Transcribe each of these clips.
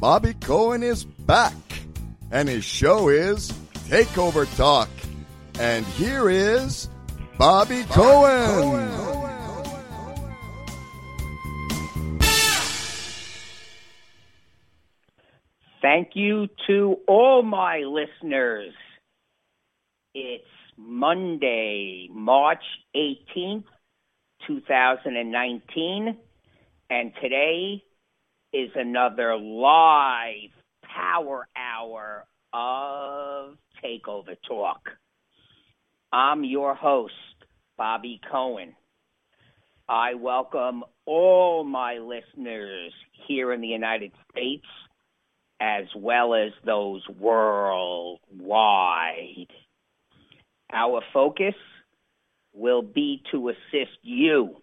Bobby Cohen is back, and his show is Takeover Talk. And here is Bobby, Bobby Cohen. Cohen. Thank you to all my listeners. It's Monday, March 18th, 2019, and today is another live power hour of Takeover Talk. I'm your host, Bobby Cohen. I welcome all my listeners here in the United States as well as those worldwide. Our focus will be to assist you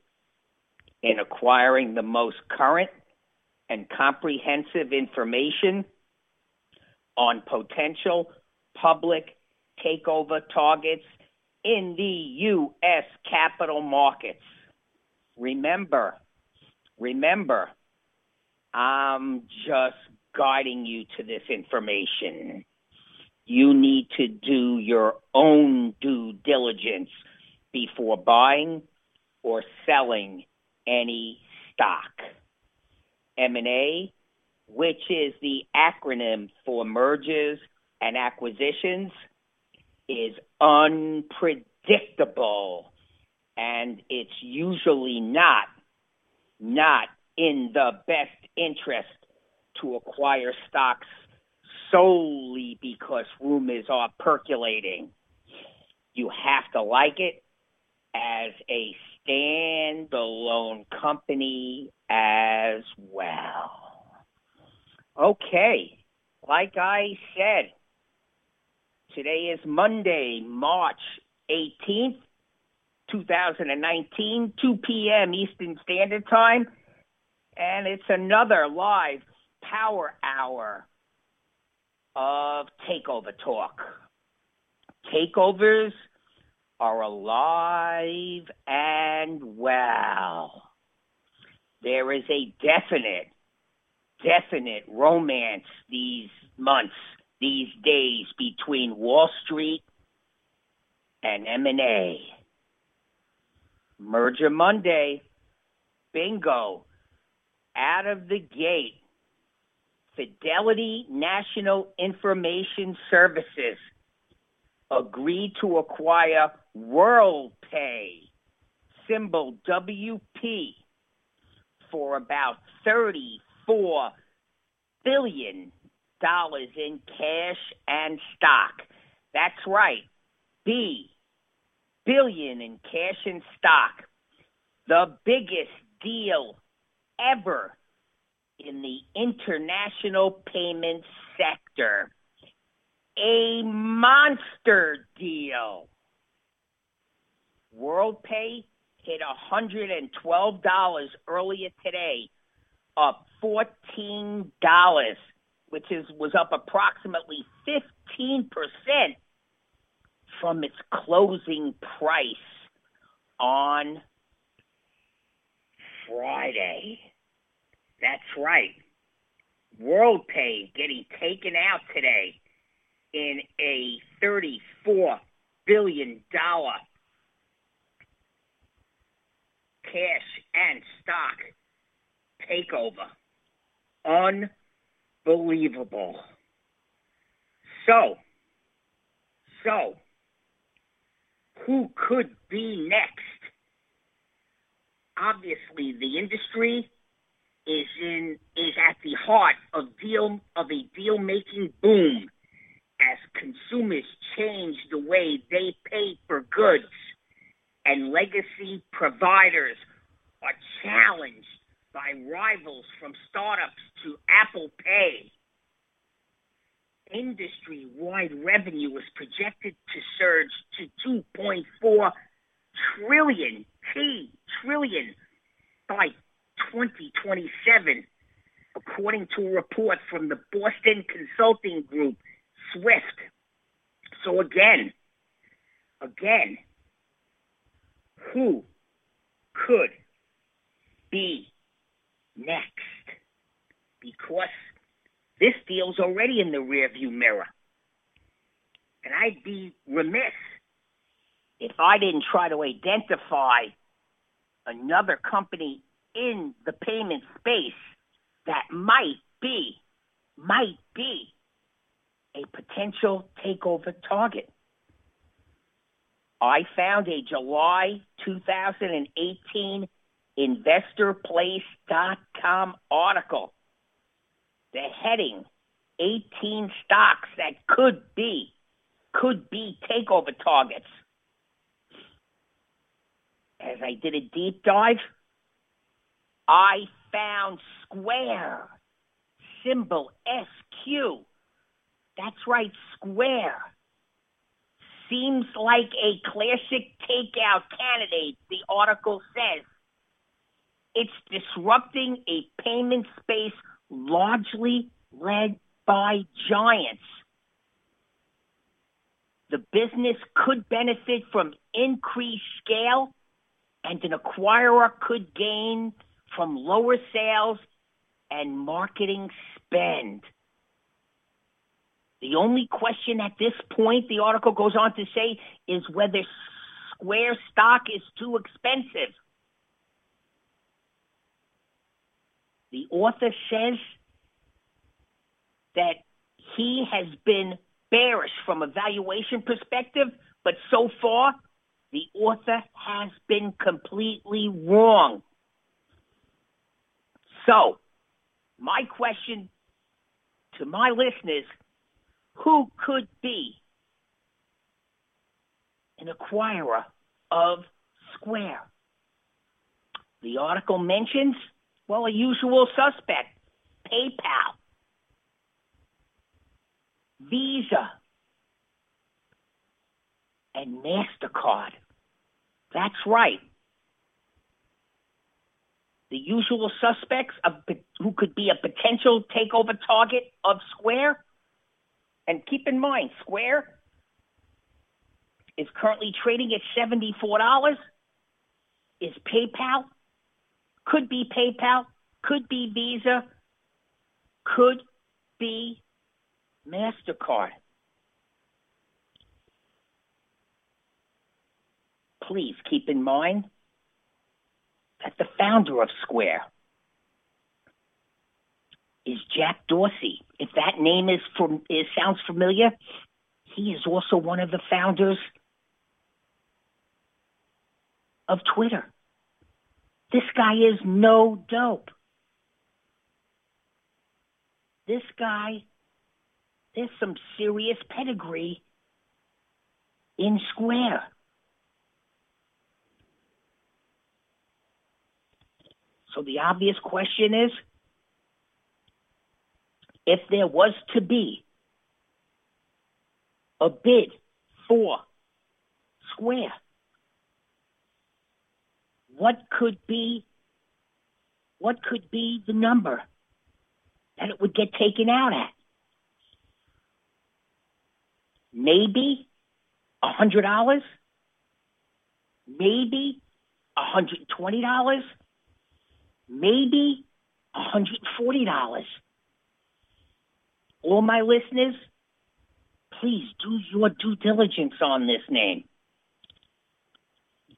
in acquiring the most current and comprehensive information on potential public takeover targets in the U.S. capital markets. Remember, remember, I'm just guiding you to this information. You need to do your own due diligence before buying or selling any stock. M&A, which is the acronym for mergers and acquisitions, is unpredictable and it's usually not not in the best interest to acquire stocks solely because rumors are percolating. You have to like it as a standalone company as well. Okay, like I said, today is Monday, March 18th, 2019, 2 p.m. Eastern Standard Time, and it's another live power hour of takeover talk. Takeovers are alive and well. There is a definite, definite romance these months, these days between Wall Street and M&A. Merger Monday, bingo, out of the gate. Fidelity National Information Services agreed to acquire WorldPay, symbol WP, for about $34 billion in cash and stock. That's right, B, billion in cash and stock. The biggest deal ever in the international payments sector. A monster deal. WorldPay hit $112 earlier today, up $14, which is was up approximately 15% from its closing price on Friday. That's right. WorldPay getting taken out today in a $34 billion cash and stock takeover. Unbelievable. So, so, who could be next? Obviously, the industry is in is at the heart of deal of a deal making boom as consumers change the way they pay for goods and legacy providers are challenged by rivals from startups to Apple Pay. Industry wide revenue is projected to surge to 2.4 trillion T trillion by 2027, according to a report from the Boston Consulting Group, SWIFT. So again, again, who could be next? Because This deal's already in the rearview mirror. And I'd be remiss if I didn't try to identify another company in the payment space that might be, might be a potential takeover target. I found a July 2018 InvestorPlace.com article. The heading, 18 stocks that could be, could be takeover targets. As I did a deep dive, I found Square, symbol SQ. That's right, Square. Seems like a classic takeout candidate, the article says. It's disrupting a payment space largely led by giants. The business could benefit from increased scale and an acquirer could gain from lower sales and marketing spend. The only question at this point, the article goes on to say, is whether Square stock is too expensive. The author says that he has been bearish from a valuation perspective, but so far the author has been completely wrong. So, my question to my listeners, who could be an acquirer of Square? The article mentions, well, a usual suspect, PayPal, Visa, and MasterCard. That's right. The usual suspects of, who could be a potential takeover target of Square. And keep in mind, Square is currently trading at $74. Is PayPal? Could be PayPal. Could be Visa. Could be MasterCard. please keep in mind that the founder of Square is Jack Dorsey. If that name is from is sounds familiar, he is also one of the founders of Twitter. This guy is no dope. This guy, there's some serious pedigree in Square. So the obvious question is, if there was to be a bid for Square, what could be what could be the number that it would get taken out at? Maybe a hundred dollars? Maybe a hundred and twenty dollars? maybe a $140. All my listeners, please do your due diligence on this name.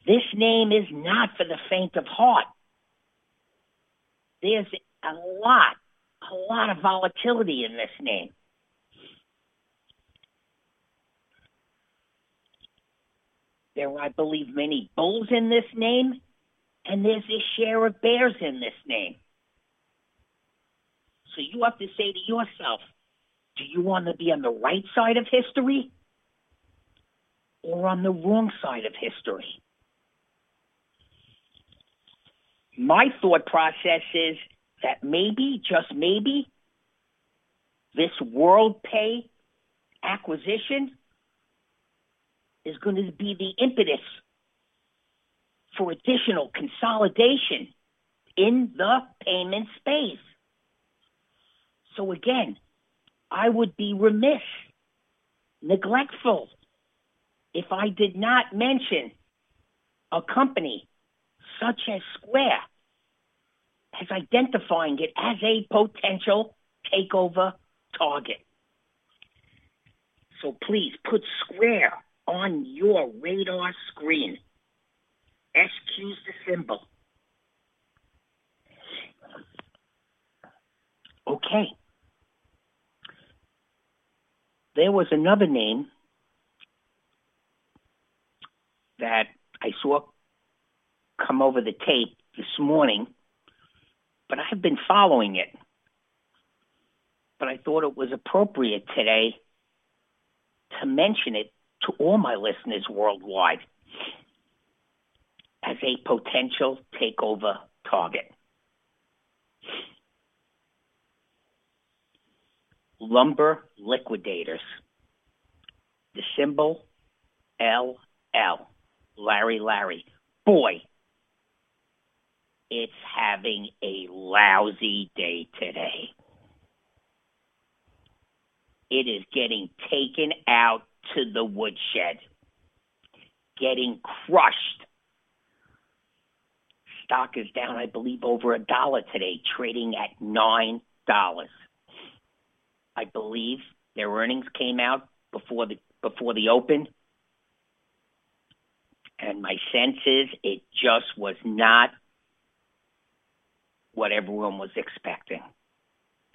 This name is not for the faint of heart. There's a lot, a lot of volatility in this name. There are, I believe, many bulls in this name and there's a share of bears in this name. So you have to say to yourself, do you want to be on the right side of history or on the wrong side of history? My thought process is that maybe, just maybe, this WorldPay acquisition is going to be the impetus for additional consolidation in the payment space. So again, I would be remiss, neglectful, if I did not mention a company such as Square as identifying it as a potential takeover target. So please put square on your radar screen. SQ's the symbol. Okay. There was another name that I saw come over the tape this morning, but I've been following it. But I thought it was appropriate today to mention it to all my listeners worldwide as a potential takeover target. Lumber Liquidators. The symbol LL. Larry Larry. Boy, it's having a lousy day today. It is getting taken out to the woodshed, getting crushed. Stock is down, I believe, over a dollar today, trading at $9. I believe their earnings came out before the before the open. And my sense is it just was not what everyone was expecting.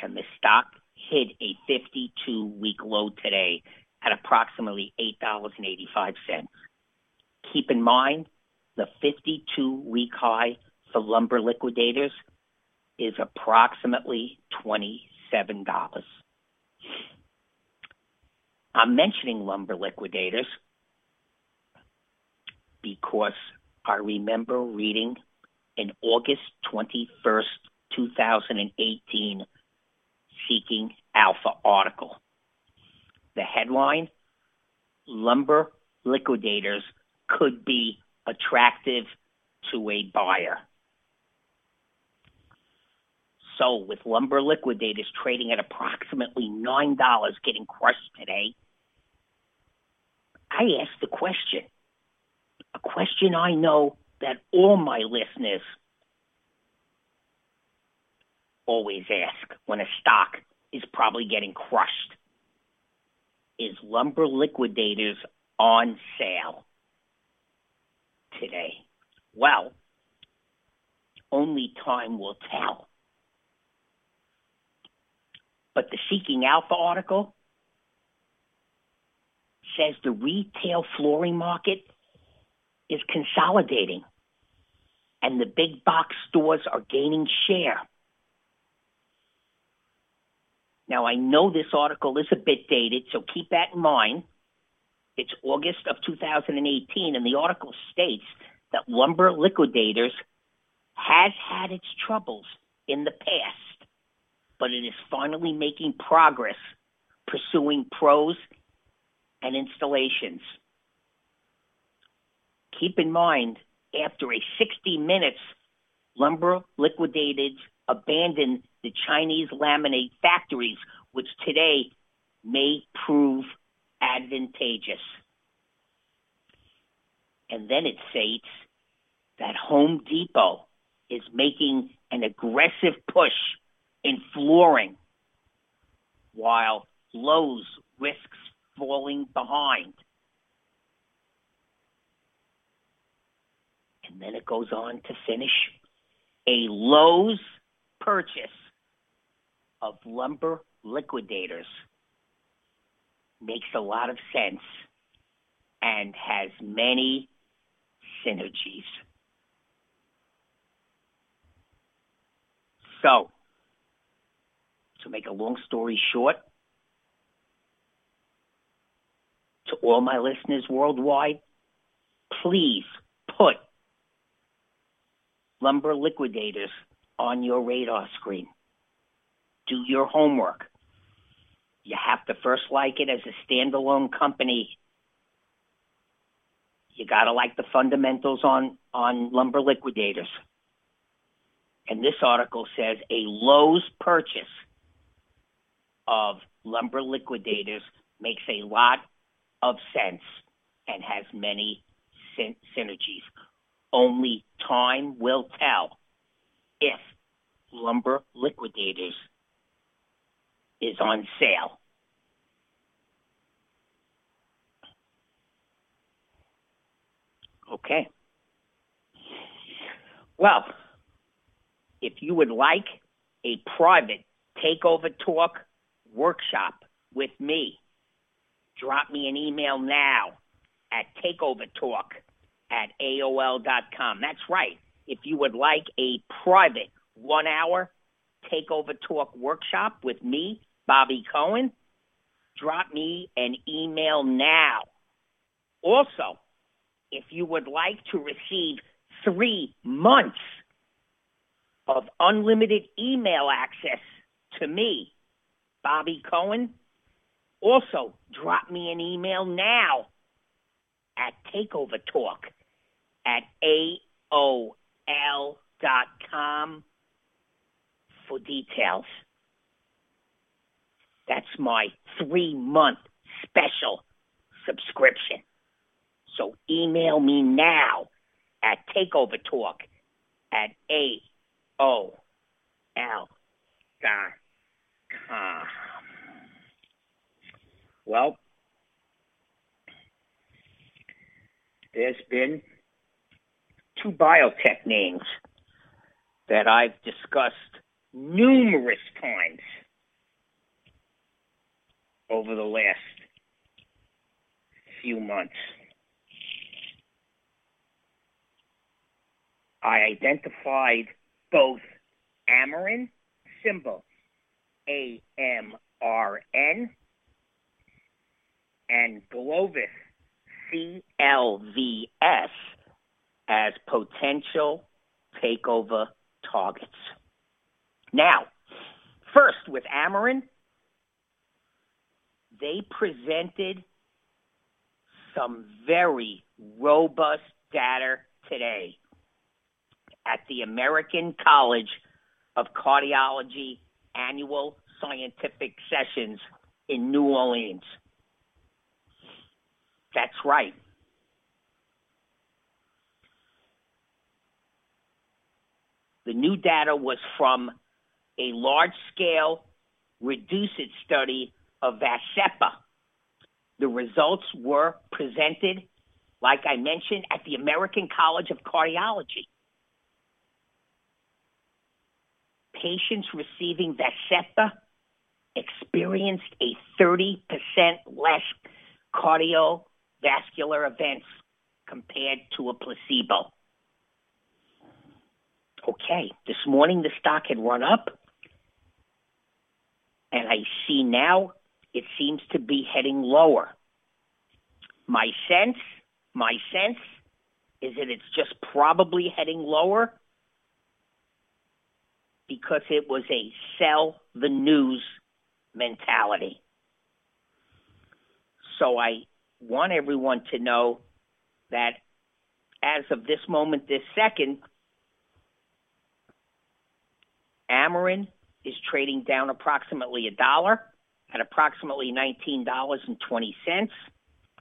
And the stock hit a 52 week low today at approximately $8.85. Keep in mind the 52 week high for lumber liquidators is approximately $27. I'm mentioning lumber liquidators because I remember reading an August 21st, 2018 Seeking Alpha article. The headline Lumber liquidators could be attractive to a buyer. So, with lumber liquidators trading at approximately $9 getting crushed today, I asked the question, a question I know that all my listeners always ask when a stock is probably getting crushed. Is lumber liquidators on sale today? Well, only time will tell. But the Seeking Alpha article says the retail flooring market is consolidating and the big box stores are gaining share. Now, I know this article is a bit dated, so keep that in mind. It's August of 2018, and the article states that Lumber Liquidators has had its troubles in the past, but it is finally making progress pursuing pros and installations. Keep in mind, after a 60 minutes, Lumber Liquidated abandoned the Chinese laminate factories, which today may prove advantageous. And then it states that Home Depot is making an aggressive push in flooring while Lowe's risks falling behind. And then it goes on to finish a Lowe's purchase of lumber liquidators makes a lot of sense and has many synergies. So, to make a long story short, to all my listeners worldwide, please put lumber liquidators on your radar screen. Do your homework. You have to first like it as a standalone company. You got to like the fundamentals on, on lumber liquidators. And this article says a Lowe's purchase of lumber liquidators makes a lot of sense and has many syn- synergies. Only time will tell if lumber liquidators is on sale. Okay. Well, if you would like a private takeover talk workshop with me, drop me an email now at takeovertalk at AOL.com. That's right. If you would like a private one hour takeover talk workshop with me, Bobby Cohen, drop me an email now. Also, if you would like to receive three months of unlimited email access to me, Bobby Cohen, also drop me an email now at Takeover Talk at AOL.com for details. That's my three month special subscription. So email me now at takeovertalk at AOL dot Well, there's been two biotech names that I've discussed numerous times over the last few months. I identified both Amarin, symbol A-M-R-N, and Clovis, C-L-V-S, as potential takeover targets. Now, first with Amarin, they presented some very robust data today at the American College of Cardiology annual scientific sessions in New Orleans. That's right. The new data was from a large scale REDUCE-IT study of Vascepa. The results were presented, like I mentioned, at the American College of Cardiology. Patients receiving Vascepa experienced a 30% less cardiovascular events compared to a placebo. Okay, this morning the stock had run up, and I see now it seems to be heading lower. My sense, my sense is that it's just probably heading lower because it was a sell the news mentality. So I want everyone to know that as of this moment, this second, Amarin is trading down approximately a dollar at approximately $19.20,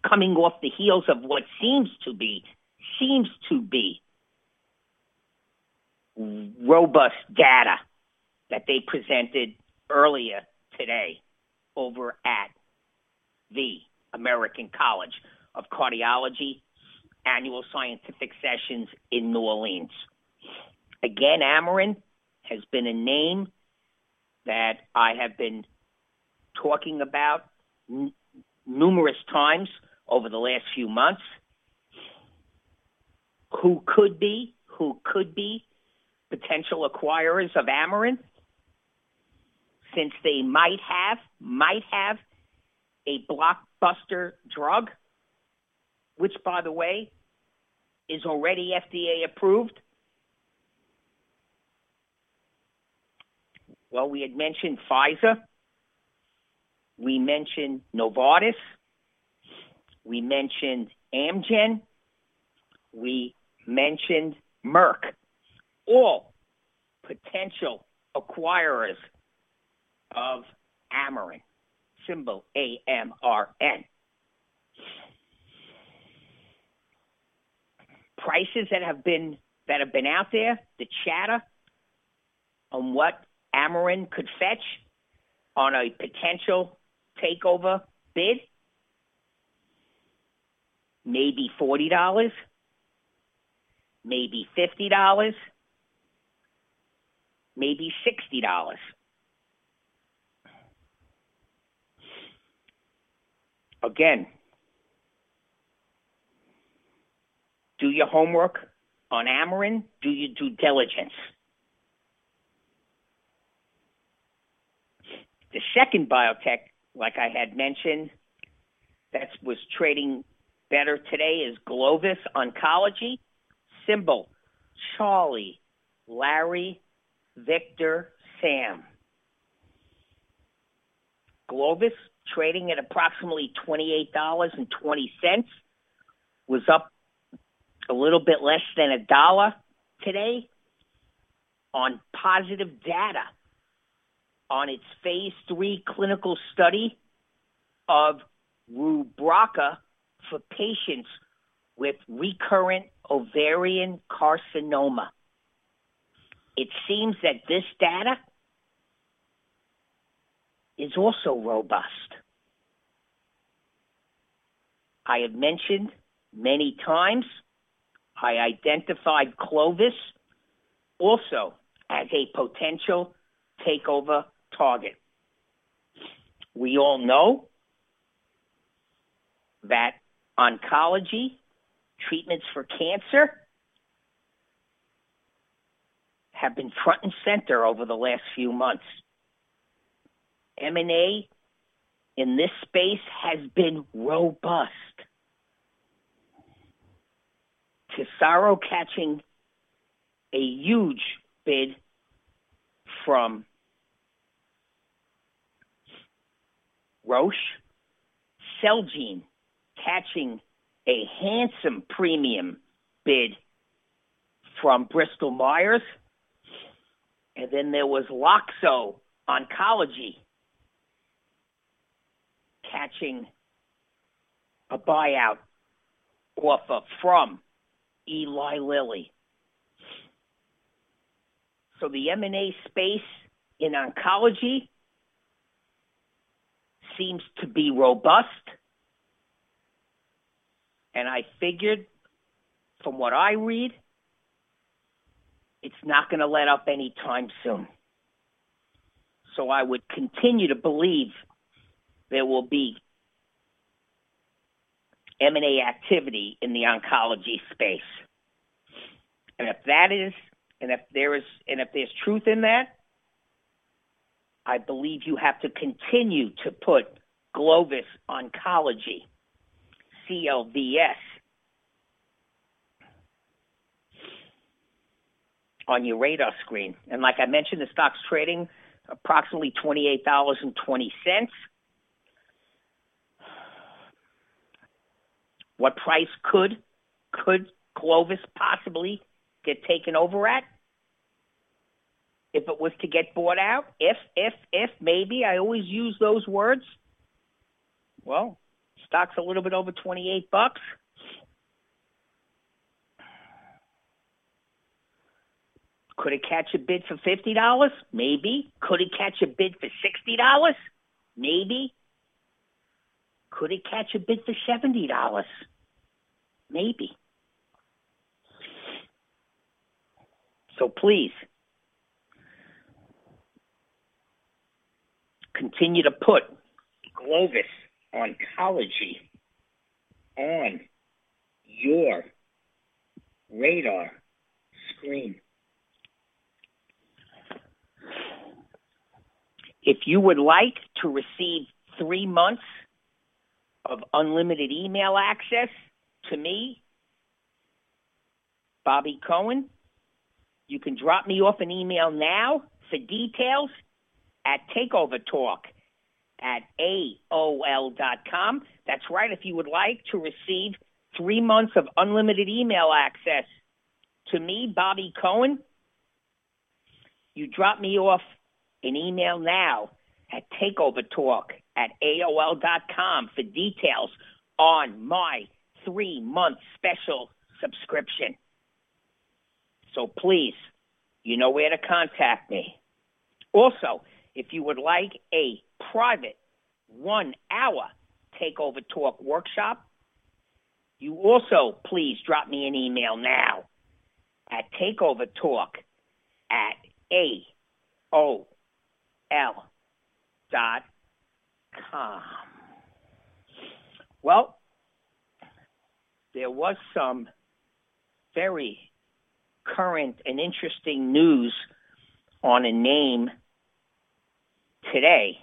coming off the heels of what seems to be, seems to be robust data that they presented earlier today over at the American College of Cardiology annual scientific sessions in New Orleans. Again, Amarin has been a name that I have been talking about n- numerous times over the last few months. Who could be, who could be potential acquirers of Amarin, since they might have, might have a blockbuster drug, which, by the way, is already FDA approved. Well, we had mentioned Pfizer. We mentioned Novartis. We mentioned Amgen. We mentioned Merck. All potential acquirers of Amarin, symbol A-M-R-N. Prices that have been that have been out there, the chatter on what Amarin could fetch on a potential takeover bid? Maybe $40, maybe $50, maybe $60. Again, do your homework on Amarin, do your due diligence. The second biotech, like I had mentioned, that was trading better today is Clovis Oncology, symbol Charlie, Larry, Victor, Sam. Clovis trading at approximately $28.20 was up a little bit less than a dollar today on positive data on its phase three clinical study of Rubraca for patients with recurrent ovarian carcinoma. It seems that this data is also robust. I have mentioned many times I identified Clovis also as a potential takeover target. We all know that oncology, treatments for cancer, have been front and center over the last few months. M&A in this space has been robust. Tesaro catching a huge bid from Roche, Celgene catching a handsome premium bid from Bristol Myers, and then there was Loxo Oncology catching a buyout offer from Eli Lilly. So the M&A space in oncology seems to be robust. And I figured from what I read, it's not going to let up anytime soon. So I would continue to believe there will be M&A activity in the oncology space. And if that is, and if there is, and if there's truth in that, I believe you have to continue to put Clovis Oncology, CLVS, on your radar screen. And like I mentioned, the stock's trading approximately $28.20. What price could could Clovis possibly get taken over at? If it was to get bought out, if if if maybe I always use those words. Well, stock's a little bit over 28 bucks. Could it catch a bid for $50? Maybe. Could it catch a bid for $60? Maybe. Could it catch a bid for $70? Maybe. So please continue to put Clovis Oncology on your radar screen. If you would like to receive three months of unlimited email access to me, Bobby Cohen, you can drop me off an email now for details at Takeover Talk at AOL.com. That's right. If you would like to receive three months of unlimited email access to me, Bobby Cohen, you drop me off an email now at Takeover Talk at AOL.com for details on my three month special subscription. So please, you know where to contact me. Also, If you would like a private one hour takeover talk workshop, you also please drop me an email now at takeovertalk at AOL dot com. Well, there was some very current and interesting news on a name today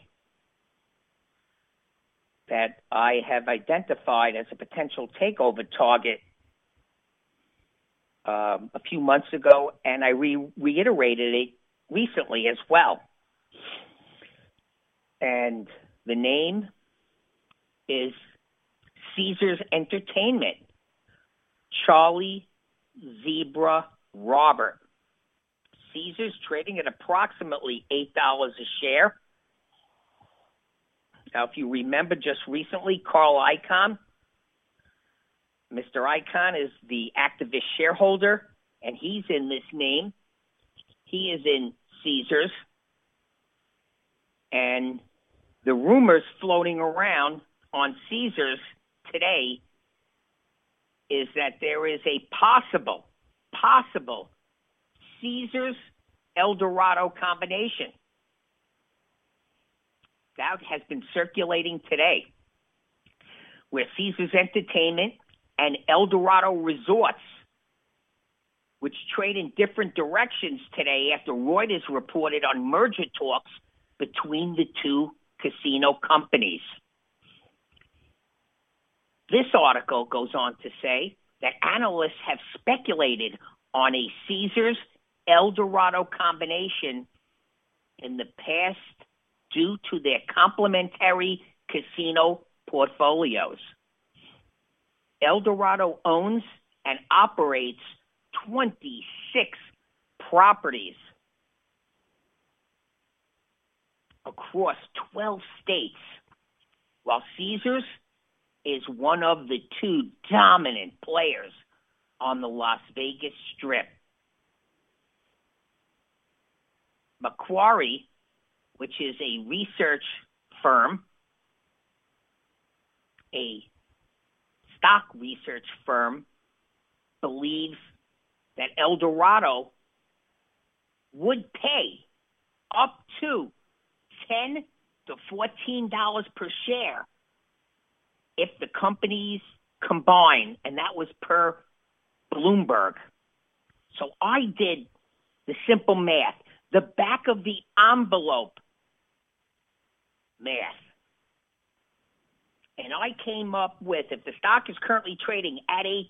that I have identified as a potential takeover target um, a few months ago, and I re- reiterated it recently as well. And the name is Caesars Entertainment, Charlie Zebra Robert. Caesars trading at approximately $8 a share. Now, if you remember just recently, Carl Icahn, Mr. Icahn is the activist shareholder, and he's in this name. He is in Caesars. And the rumors floating around on Caesars today is that there is a possible, possible Caesars Eldorado combination. That has been circulating today, where Caesars Entertainment and Eldorado Resorts, which trade in different directions today after Reuters reported on merger talks between the two casino companies. This article goes on to say that analysts have speculated on a Caesars Eldorado combination in the past due to their complementary casino portfolios. Eldorado owns and operates 26 properties across 12 states, while Caesars is one of the two dominant players on the Las Vegas Strip. Macquarie, which is a research firm, a stock research firm, believes that Eldorado would pay up to 10 to $14 per share if the companies combine, and that was per Bloomberg. So I did the simple math, the back of the envelope math. And I came up with if the stock is currently trading at $8,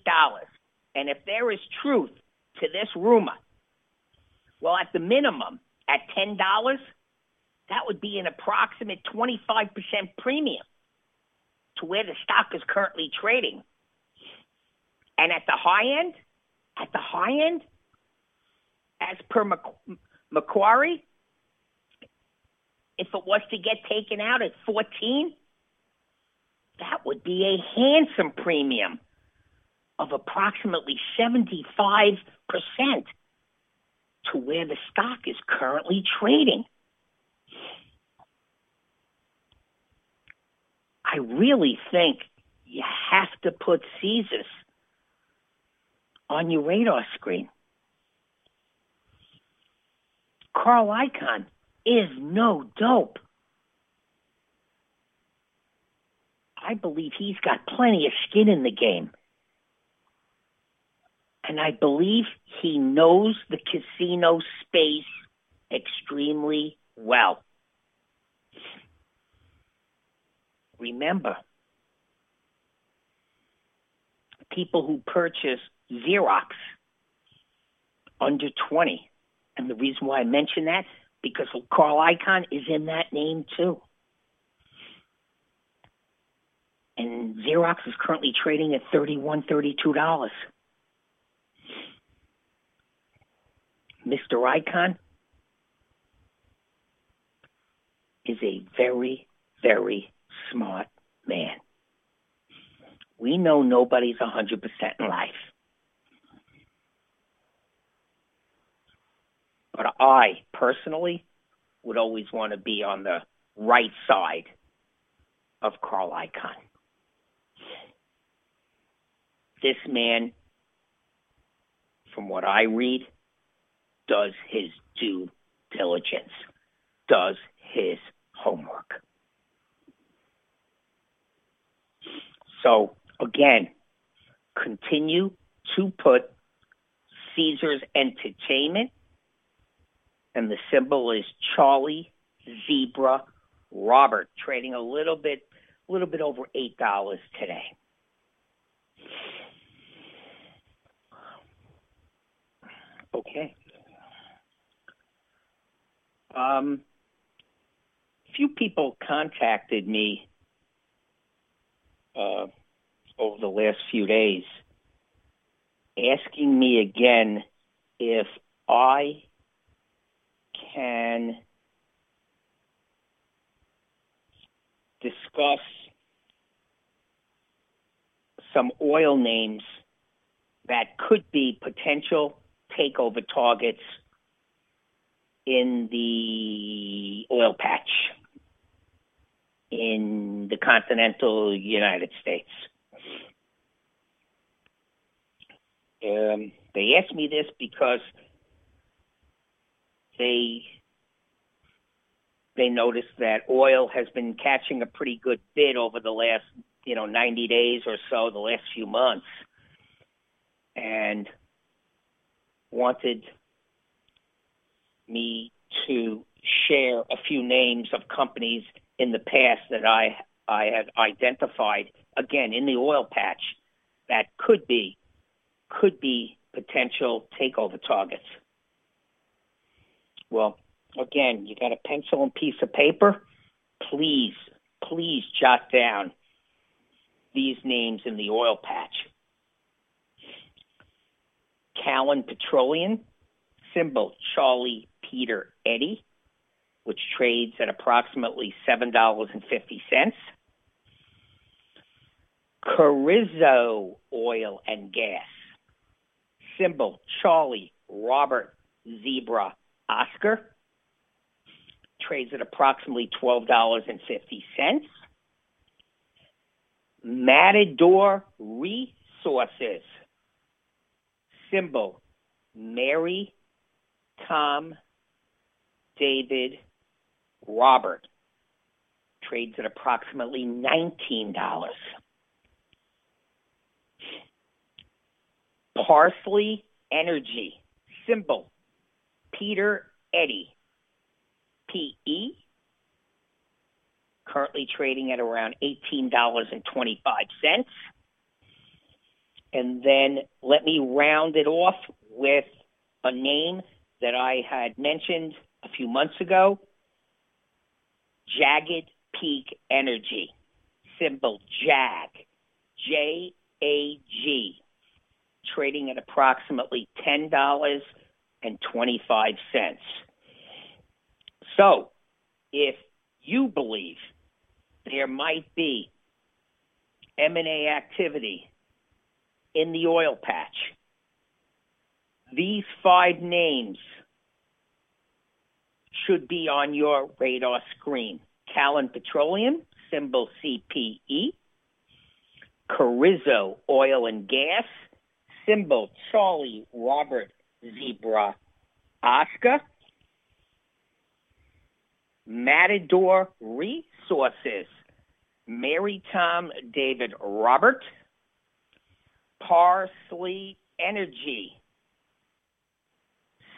and if there is truth to this rumor, well, at the minimum, at $10, that would be an approximate 25% premium to where the stock is currently trading. And at the high end, at the high end, as per Macquarie, if it was to get taken out at 14, that would be a handsome premium of approximately 75% to where the stock is currently trading. I really think you have to put Caesars on your radar screen. Carl Icahn is no dope. I believe he's got plenty of skin in the game. And I believe he knows the casino space extremely well. Remember, people who purchase Xerox under 20. And the reason why I mention that, because Carl Icahn is in that name too. And Xerox is currently trading at $31, $32. Mr. Icahn is a very, very smart man. We know nobody's 100% in life. But I personally would always want to be on the right side of Carl Icahn. This man, from what I read, does his due diligence, does his homework. So, again, continue to put Caesars Entertainment, and the symbol is Charlie Zebra Robert, trading a little bit, a little bit over eight dollars today. Okay. Um, few people contacted me uh, over the last few days asking me again if I can discuss some oil names that could be potential takeover targets in the oil patch in the continental United States. Um, they asked me this because they they noticed that oil has been catching a pretty good bid over the last you know 90 days or so, the last few months, and wanted me to share a few names of companies in the past that I I had identified again in the oil patch that could be could be potential takeover targets. Well, again, you got a pencil and piece of paper. Please, please jot down these names in the oil patch. Callon Petroleum, symbol Charlie Peter Eddie, which trades at approximately $7.50. Carrizo Oil and Gas, symbol Charlie Robert Zebra Oscar, trades at approximately $12.50. Matador Resources, symbol Mary Tom David Robert, trades at approximately $19. Parsley Energy, symbol Peter Eddy, PE, currently trading at around $18.25. And then let me round it off with a name that I had mentioned a few months ago Jagged Peak Energy, symbol JAG, J A G, trading at approximately $10.25. So, if you believe there might be M&A activity in the oil patch, these five names should be on your radar screen. Callon Petroleum, symbol CPE. Carrizo Oil and Gas, symbol Charlie Robert Zebra Oscar. Matador Resources, Mary Tom David Robert. Parsley Energy,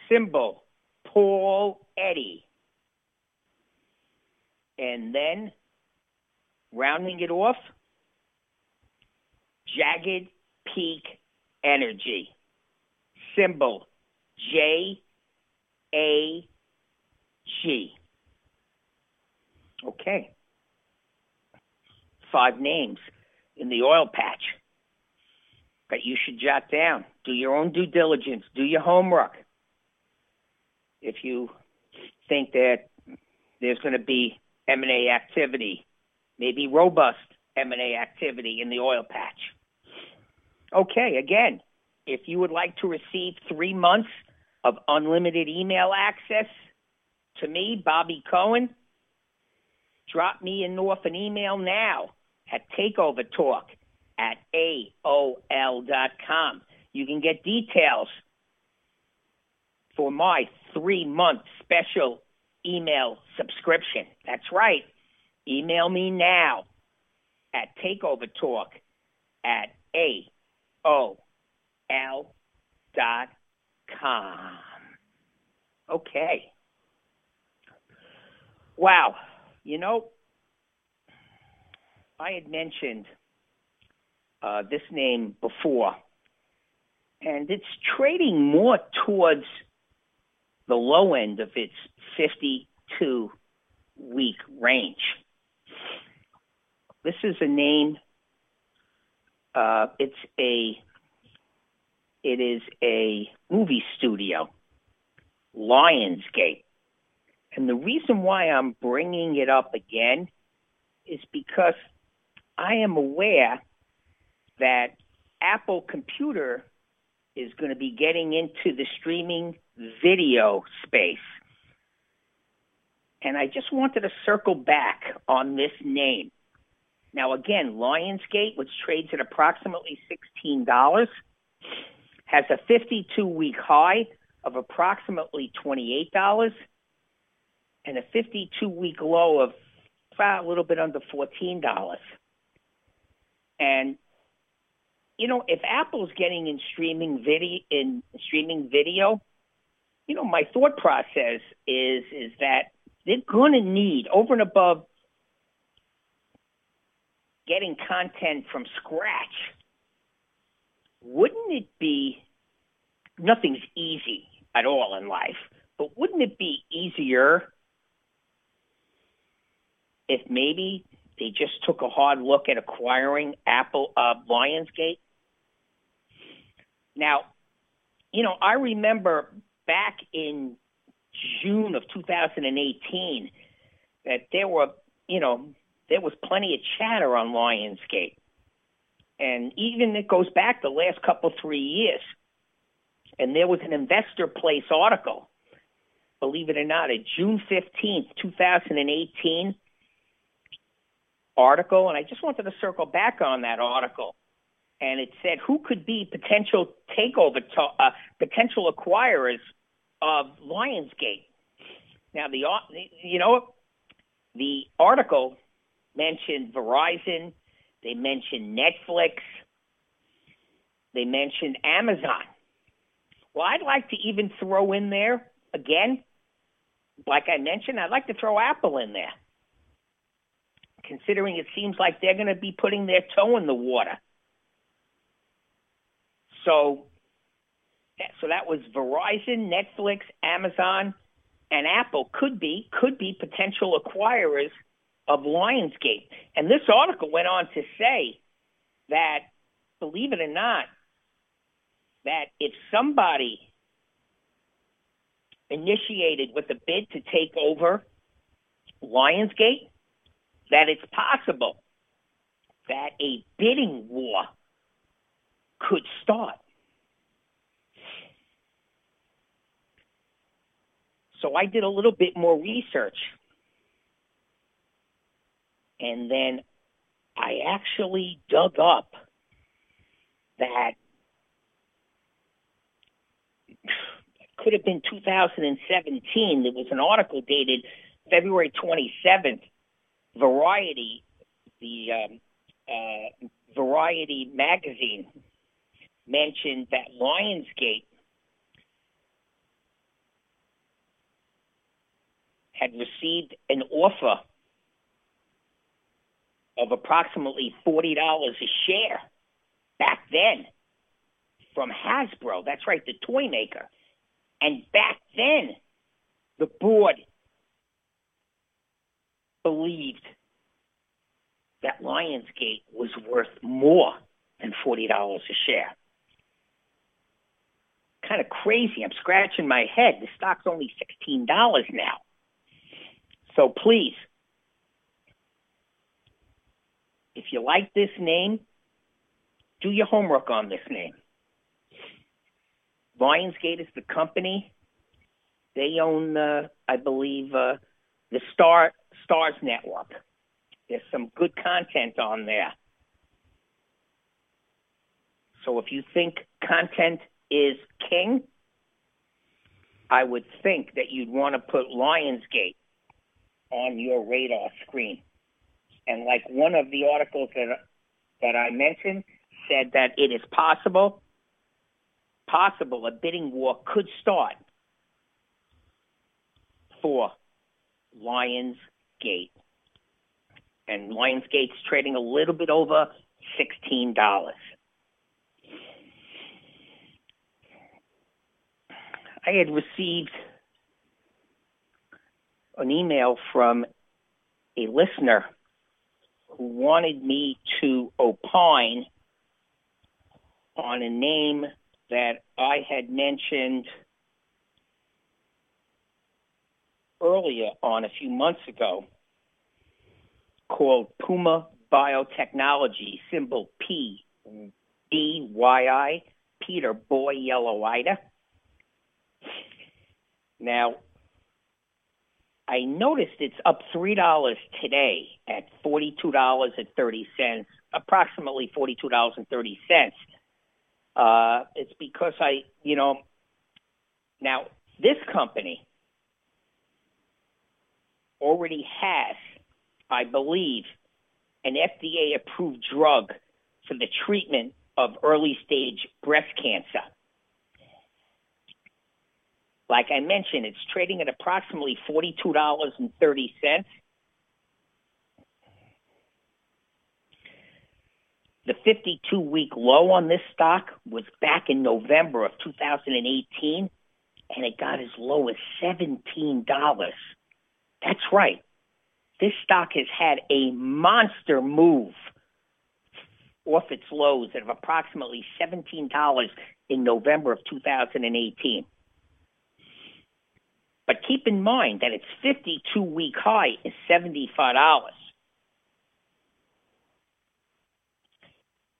symbol Paul Eddy. And then rounding it off, Jagged Peak Energy, symbol J A G. Okay. Five names in the oil patch that you should jot down. Do your own due diligence. Do your homework. If you think that there's going to be M&A activity, maybe robust M&A activity in the oil patch. Okay, again, if you would like to receive three months of unlimited email access to me, Bobby Cohen, drop me and North an email now at Takeover Talk at AOL.com. You can get details for my three month special email subscription. That's right. Email me now at takeovertalk at AOL dot com. Okay. Wow. You know, I had mentioned uh, this name before, and it's trading more towards the low end of its 52 week range. This is a name. Uh, it's a. It is a movie studio, Lionsgate, and the reason why I'm bringing it up again is because I am aware that Apple Computer is going to be getting into the streaming video space. And I just wanted to circle back on this name. Now, again, Lionsgate, which trades at approximately $16, has a 52 week high of approximately $28 and a 52 week low of a little bit under $14. And you know, if Apple's getting in streaming video in streaming video, you know, my thought process is is that they're going to need over and above getting content from scratch. Wouldn't it be nothing's easy at all in life, but wouldn't it be easier if maybe they just took a hard look at acquiring Apple uh, Lionsgate. Now, you know, I remember back in June of 2018 that there were, you know, there was plenty of chatter on Lionsgate. And even it goes back the last couple, three years. And there was an InvestorPlace article, believe it or not, a June 15th, 2018 article, and I just wanted to circle back on that article. And it said who could be potential takeover, uh, potential acquirers of Lionsgate. Now, the you know the article mentioned Verizon, they mentioned Netflix, they mentioned Amazon. Well, I'd like to even throw in there again, like I mentioned, I'd like to throw Apple in there considering it seems like they're going to be putting their toe in the water. So, so that was Verizon, Netflix, Amazon, and Apple could be could be potential acquirers of Lionsgate. And this article went on to say that, believe it or not, that if somebody initiated with a bid to take over Lionsgate, that it's possible that a bidding war could start. So I did a little bit more research. And then I actually dug up that could have been 2017. There was an article dated February 27th Variety, the um, uh, Variety magazine mentioned that Lionsgate had received an offer of approximately $40 a share back then from Hasbro. That's right, the toy maker. And back then, the board believed that Lionsgate was worth more than $40 a share. Kind of crazy. I'm scratching my head. The stock's only $16 now. So please, if you like this name, do your homework on this name. Lionsgate is the company They own, uh, I believe, uh, the Star Starz Network. There's some good content on there. So if you think content is king, I would think that you'd want to put Lionsgate on your radar screen. And like one of the articles that that I mentioned said that it is possible, possible a bidding war could start for Lionsgate. And Lionsgate's trading a little bit over $16. I had received an email from a listener who wanted me to opine on a name that I had mentioned earlier on a few months ago called Puma Biotechnology, symbol P B Y I, Peter Boy Yellow Ida. Now, I noticed it's up three dollars today at forty-two dollars and thirty cents, approximately forty-two dollars and thirty cents. Uh, it's because I, you know, now this company already has, I believe, an FDA-approved drug for the treatment of early-stage breast cancer. Like I mentioned, it's trading at approximately $42.30. The 52 week low on this stock was back in November of 2018, and it got as low as $17. That's right. This stock has had a monster move off its lows of approximately $17 in November of 2018. But keep in mind that its 52 week high is $75.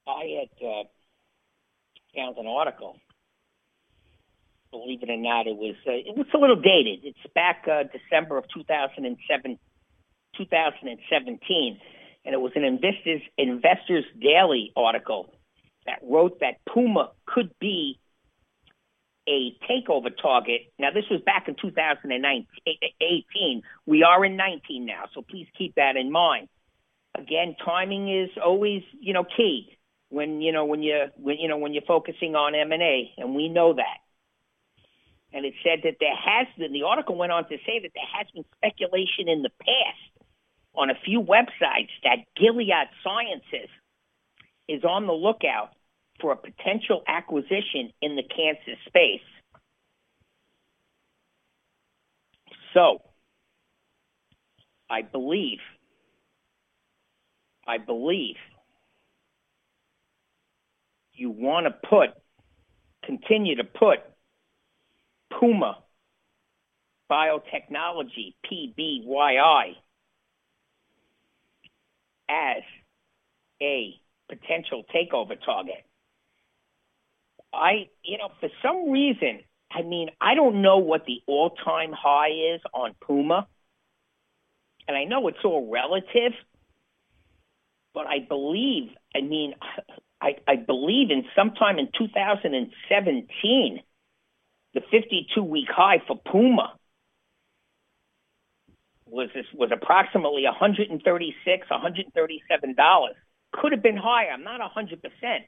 I had uh, found an article. Believe it or not, it was uh, it was a little dated. It's back uh, December of 2007, 2017, and it was an investors investors daily article that wrote that Puma could be a takeover target. Now, this was back in 2018. We are in 19 now, so please keep that in mind. Again, timing is always, you know, key when you know when you when you know when you're focusing on M and A, and we know that. And it said that there has been. The article went on to say that there has been speculation in the past on a few websites that Gilead Sciences is on the lookout for a potential acquisition in the cancer space. So, I believe, I believe you want to put, continue to put Puma Biotechnology, PBYI, as a potential takeover target. I, you know, for some reason, I mean, I don't know what the all-time high is on Puma, and I know it's all relative, but I believe, I mean, I, I believe in sometime in 2017, the 52-week high for Puma was this, was approximately 136, 137 dollars. Could have been higher. I'm not 100 percent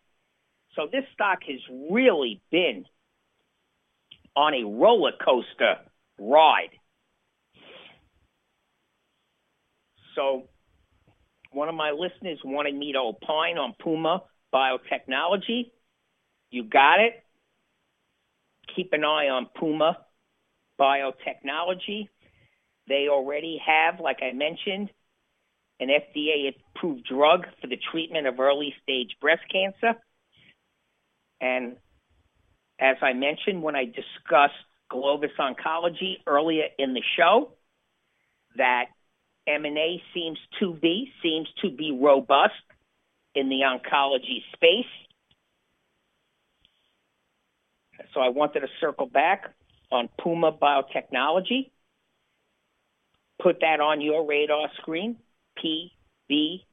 so this stock has really been on a roller coaster ride. So one of my listeners wanted me to opine on Puma Biotechnology. You got it. Keep an eye on Puma Biotechnology. They already have, like I mentioned, an FDA approved drug for the treatment of early stage breast cancer. And as I mentioned when I discussed Globus Oncology earlier in the show, that M&A seems to be seems to be robust in the oncology space. So I wanted to circle back on Puma Biotechnology. Put that on your radar screen. P B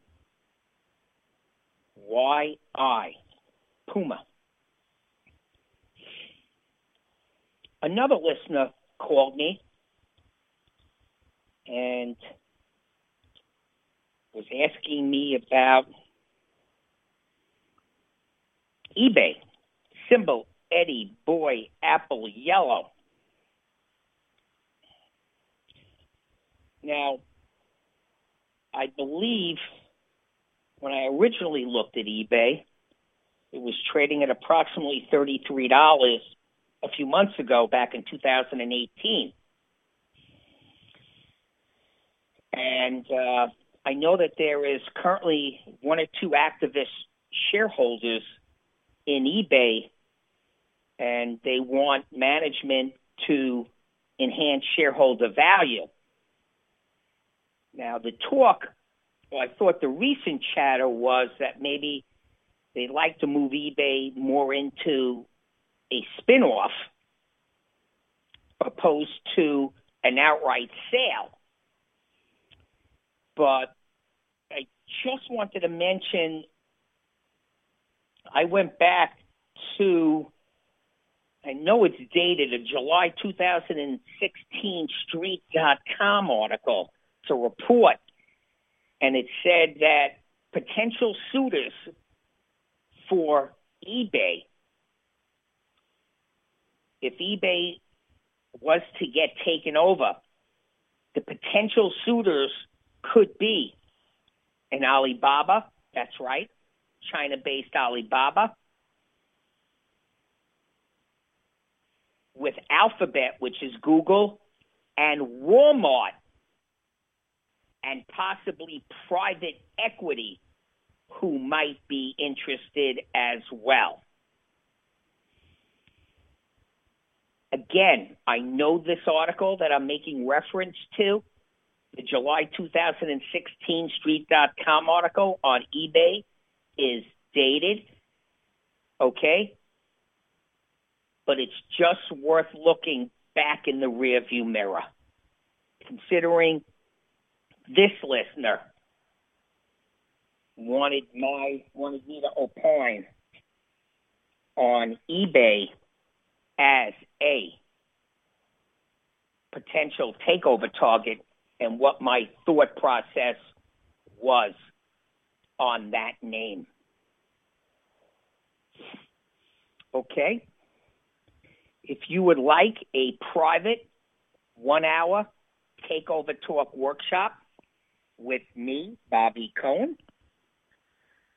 Y I. Puma. Another listener called me and was asking me about eBay. Symbol Eddie Boy Apple Yellow. Now, I believe when I originally looked at eBay, it was trading at approximately $33 a few months ago, back in 2018. And uh, I know that there is currently one or two activist shareholders in eBay, and they want management to enhance shareholder value. Now, the talk, well, I thought the recent chatter was that maybe they'd like to move eBay more into a spin-off opposed to an outright sale. But I just wanted to mention I went back to I know it's dated a July 2016 Street.com article. It's a report, and it said that potential suitors for eBay, if eBay was to get taken over, the potential suitors could be an Alibaba, that's right, China based Alibaba, with Alphabet, which is Google, and Walmart, and possibly private equity who might be interested as well. Again, I know this article that I'm making reference to, the July 2016 Street.com article on eBay is dated, okay? But it's just worth looking back in the rearview mirror. Considering this listener wanted my wanted me to opine on eBay as a potential takeover target and what my thought process was on that name. Okay? If you would like a private one hour takeover talk workshop with me, Bobby Cohen,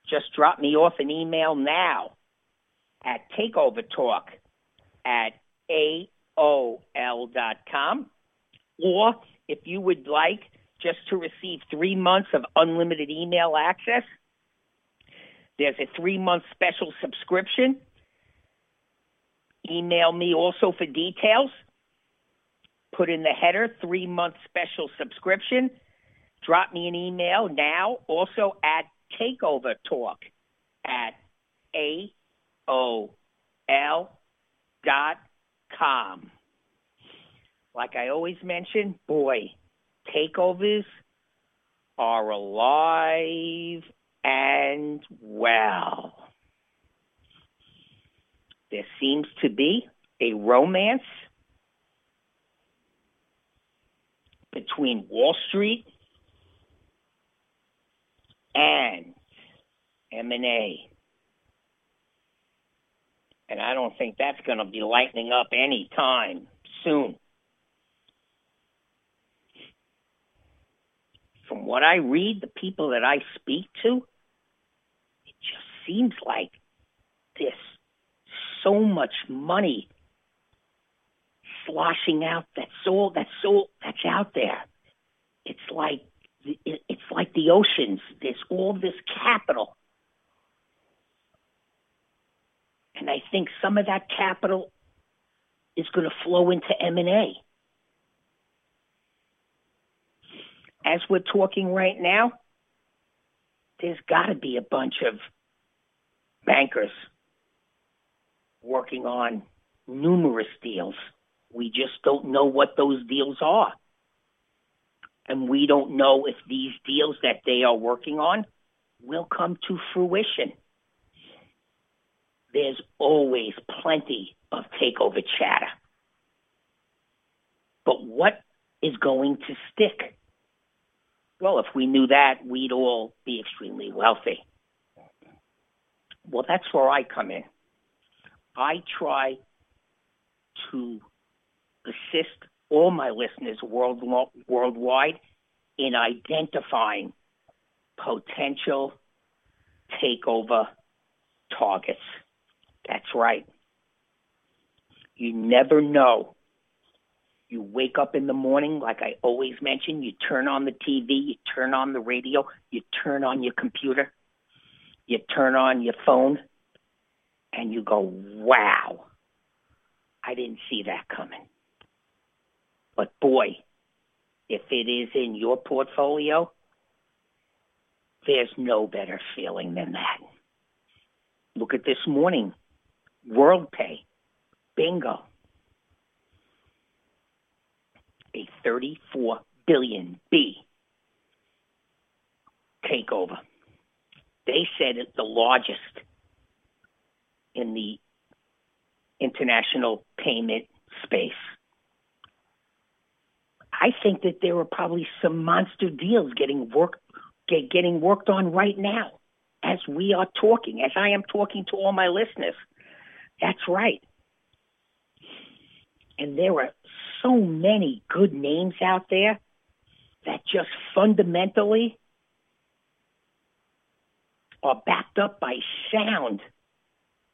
just drop me off an email now at takeovertalk at AOL.com or if you would like just to receive three months of unlimited email access, there's a three month special subscription. Email me also for details. Put in the header, three month special subscription. Drop me an email now, also at Takeover Talk at AOL dot com like I always mention, boy, takeovers are alive and well. There seems to be a romance between Wall Street and M&A. And I don't think that's going to be lightening up any time soon. from what I read, the people that I speak to, it just seems like there's so much money sloshing out. That's all. That's all. That's out there. It's like it's like the oceans. There's all this capital, and I think some of that capital is going to flow into M and A. as we're talking right now, there's got to be a bunch of bankers working on numerous deals We just don't know what those deals are. And we don't know if these deals that they are working on will come to fruition. There's always plenty of takeover chatter. But what is going to stick? Well, if we knew that, we'd all be extremely wealthy. Well, that's where I come in. I try to assist all my listeners world, worldwide in identifying potential takeover targets. That's right. You never know. You wake up in the morning, like I always mention, you turn on the TV, you turn on the radio, you turn on your computer, you turn on your phone, and you go, wow, I didn't see that coming. But boy, if it is in your portfolio, there's no better feeling than that. Look at this morning. WorldPay. Bingo. A 34 billion B takeover. They said it's the largest in the international payment space. I think that there are probably some monster deals getting worked get, getting worked on right now as we are talking, as I am talking to all my listeners. That's right. And there are so many good names out there that just fundamentally are backed up by sound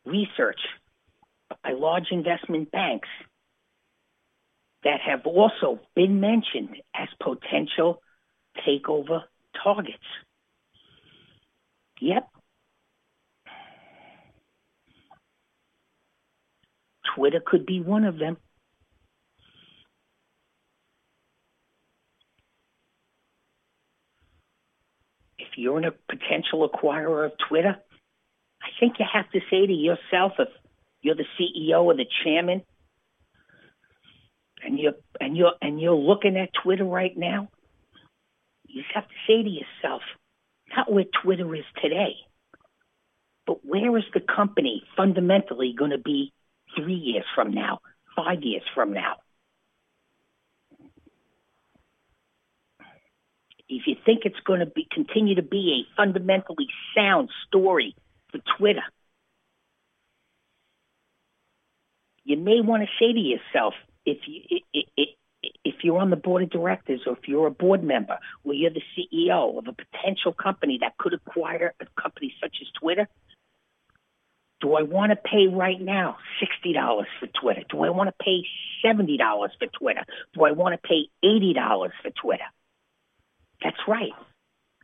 research by large investment banks that have also been mentioned as potential takeover targets. Yep. Twitter could be one of them. If you're a potential acquirer of Twitter, I think you have to say to yourself, if you're the CEO or the chairman, and you're and you're and you're looking at Twitter right now, you have to say to yourself, not where Twitter is today, but where is the company fundamentally going to be three years from now, five years from now? If you think it's going to be continue to be a fundamentally sound story for Twitter, you may want to say to yourself, if you if you're on the board of directors or if you're a board member or you're the CEO of a potential company that could acquire a company such as Twitter, do I want to pay right now $60 for Twitter? Do I want to pay $70 for Twitter? Do I want to pay $80 for Twitter? That's right.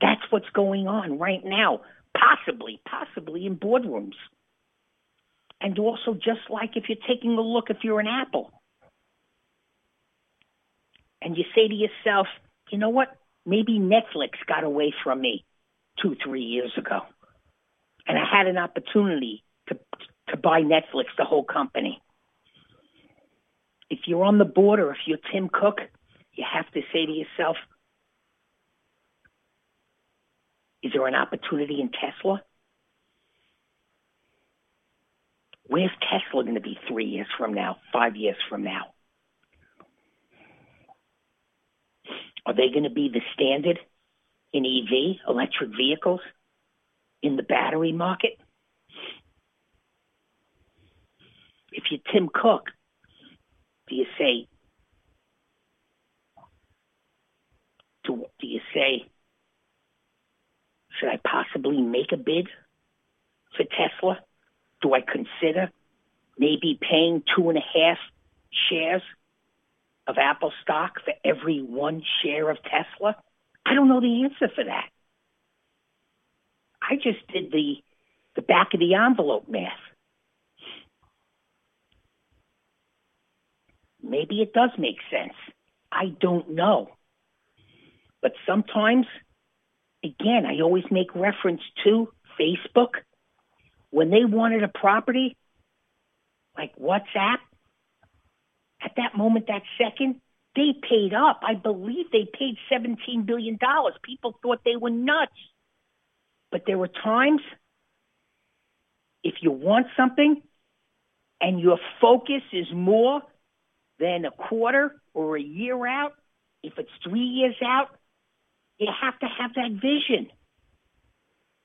That's what's going on right now, possibly, possibly in boardrooms. And also, just like if you're taking a look, if you're an Apple, and you say to yourself, you know what? Maybe Netflix got away from me two, three years ago. And I had an opportunity to, to buy Netflix, the whole company. If you're on the board or if you're Tim Cook, you have to say to yourself, is there an opportunity in Tesla? Where's Tesla going to be three years from now, five years from now? Are they going to be the standard in EV, electric vehicles, in the battery market? If you're Tim Cook, do you say, do, do you say, should I possibly make a bid for Tesla? Do I consider maybe paying two and a half shares of Apple stock for every one share of Tesla? I don't know the answer for that. I just did the the back of the envelope math. Maybe it does make sense. I don't know. But sometimes, again, I always make reference to Facebook. When they wanted a property like WhatsApp, at that moment, that second, they paid up. I believe they paid $17 billion. People thought they were nuts. But there were times, if you want something and your focus is more than a quarter or a year out, if it's three years out, you have to have that vision.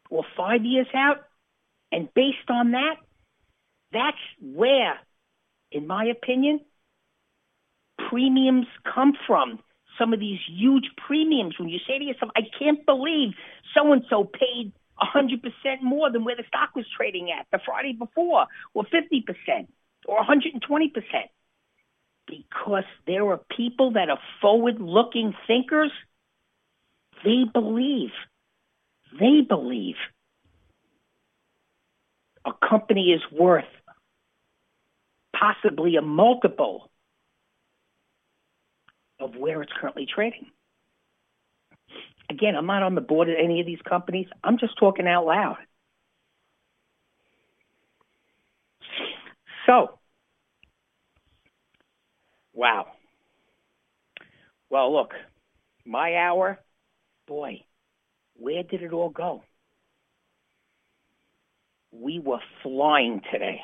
Or five years out. And based on that, that's where, in my opinion, premiums come from. Some of these huge premiums when you say to yourself, I can't believe so and so paid 100% more than where the stock was trading at the Friday before, or 50%, or 120%. Because there are people that are forward looking thinkers. They believe, they believe a company is worth possibly a multiple of where it's currently trading. Again, I'm not on the board of any of these companies. I'm just talking out loud. So, wow. Well, look, my hour, boy, where did it all go? We were flying today.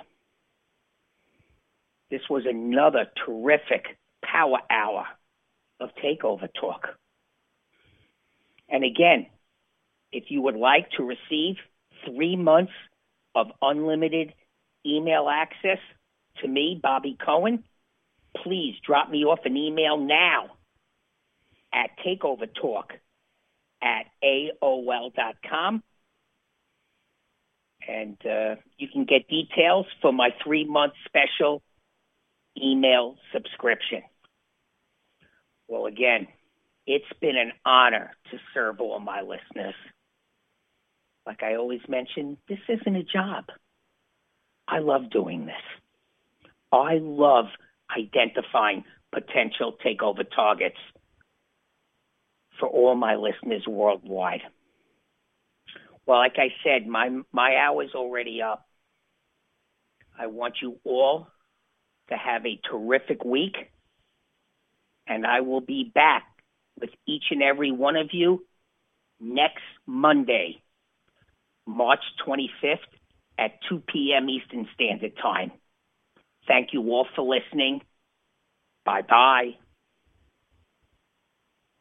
This was another terrific power hour of takeover talk. And again, if you would like to receive three months of unlimited email access to me, Bobby Cohen, please drop me off an email now at takeovertalk at AOL.com. And uh, you can get details for my three month special email subscription. Well, again, it's been an honor to serve all my listeners. Like I always mention, this isn't a job. I love doing this. I love identifying potential takeover targets for all my listeners worldwide. Well, like I said, my my hour's already up. I want you all to have a terrific week and I will be back with each and every one of you next Monday, March 25th at 2 p.m. Eastern Standard Time. Thank you all for listening. Bye bye.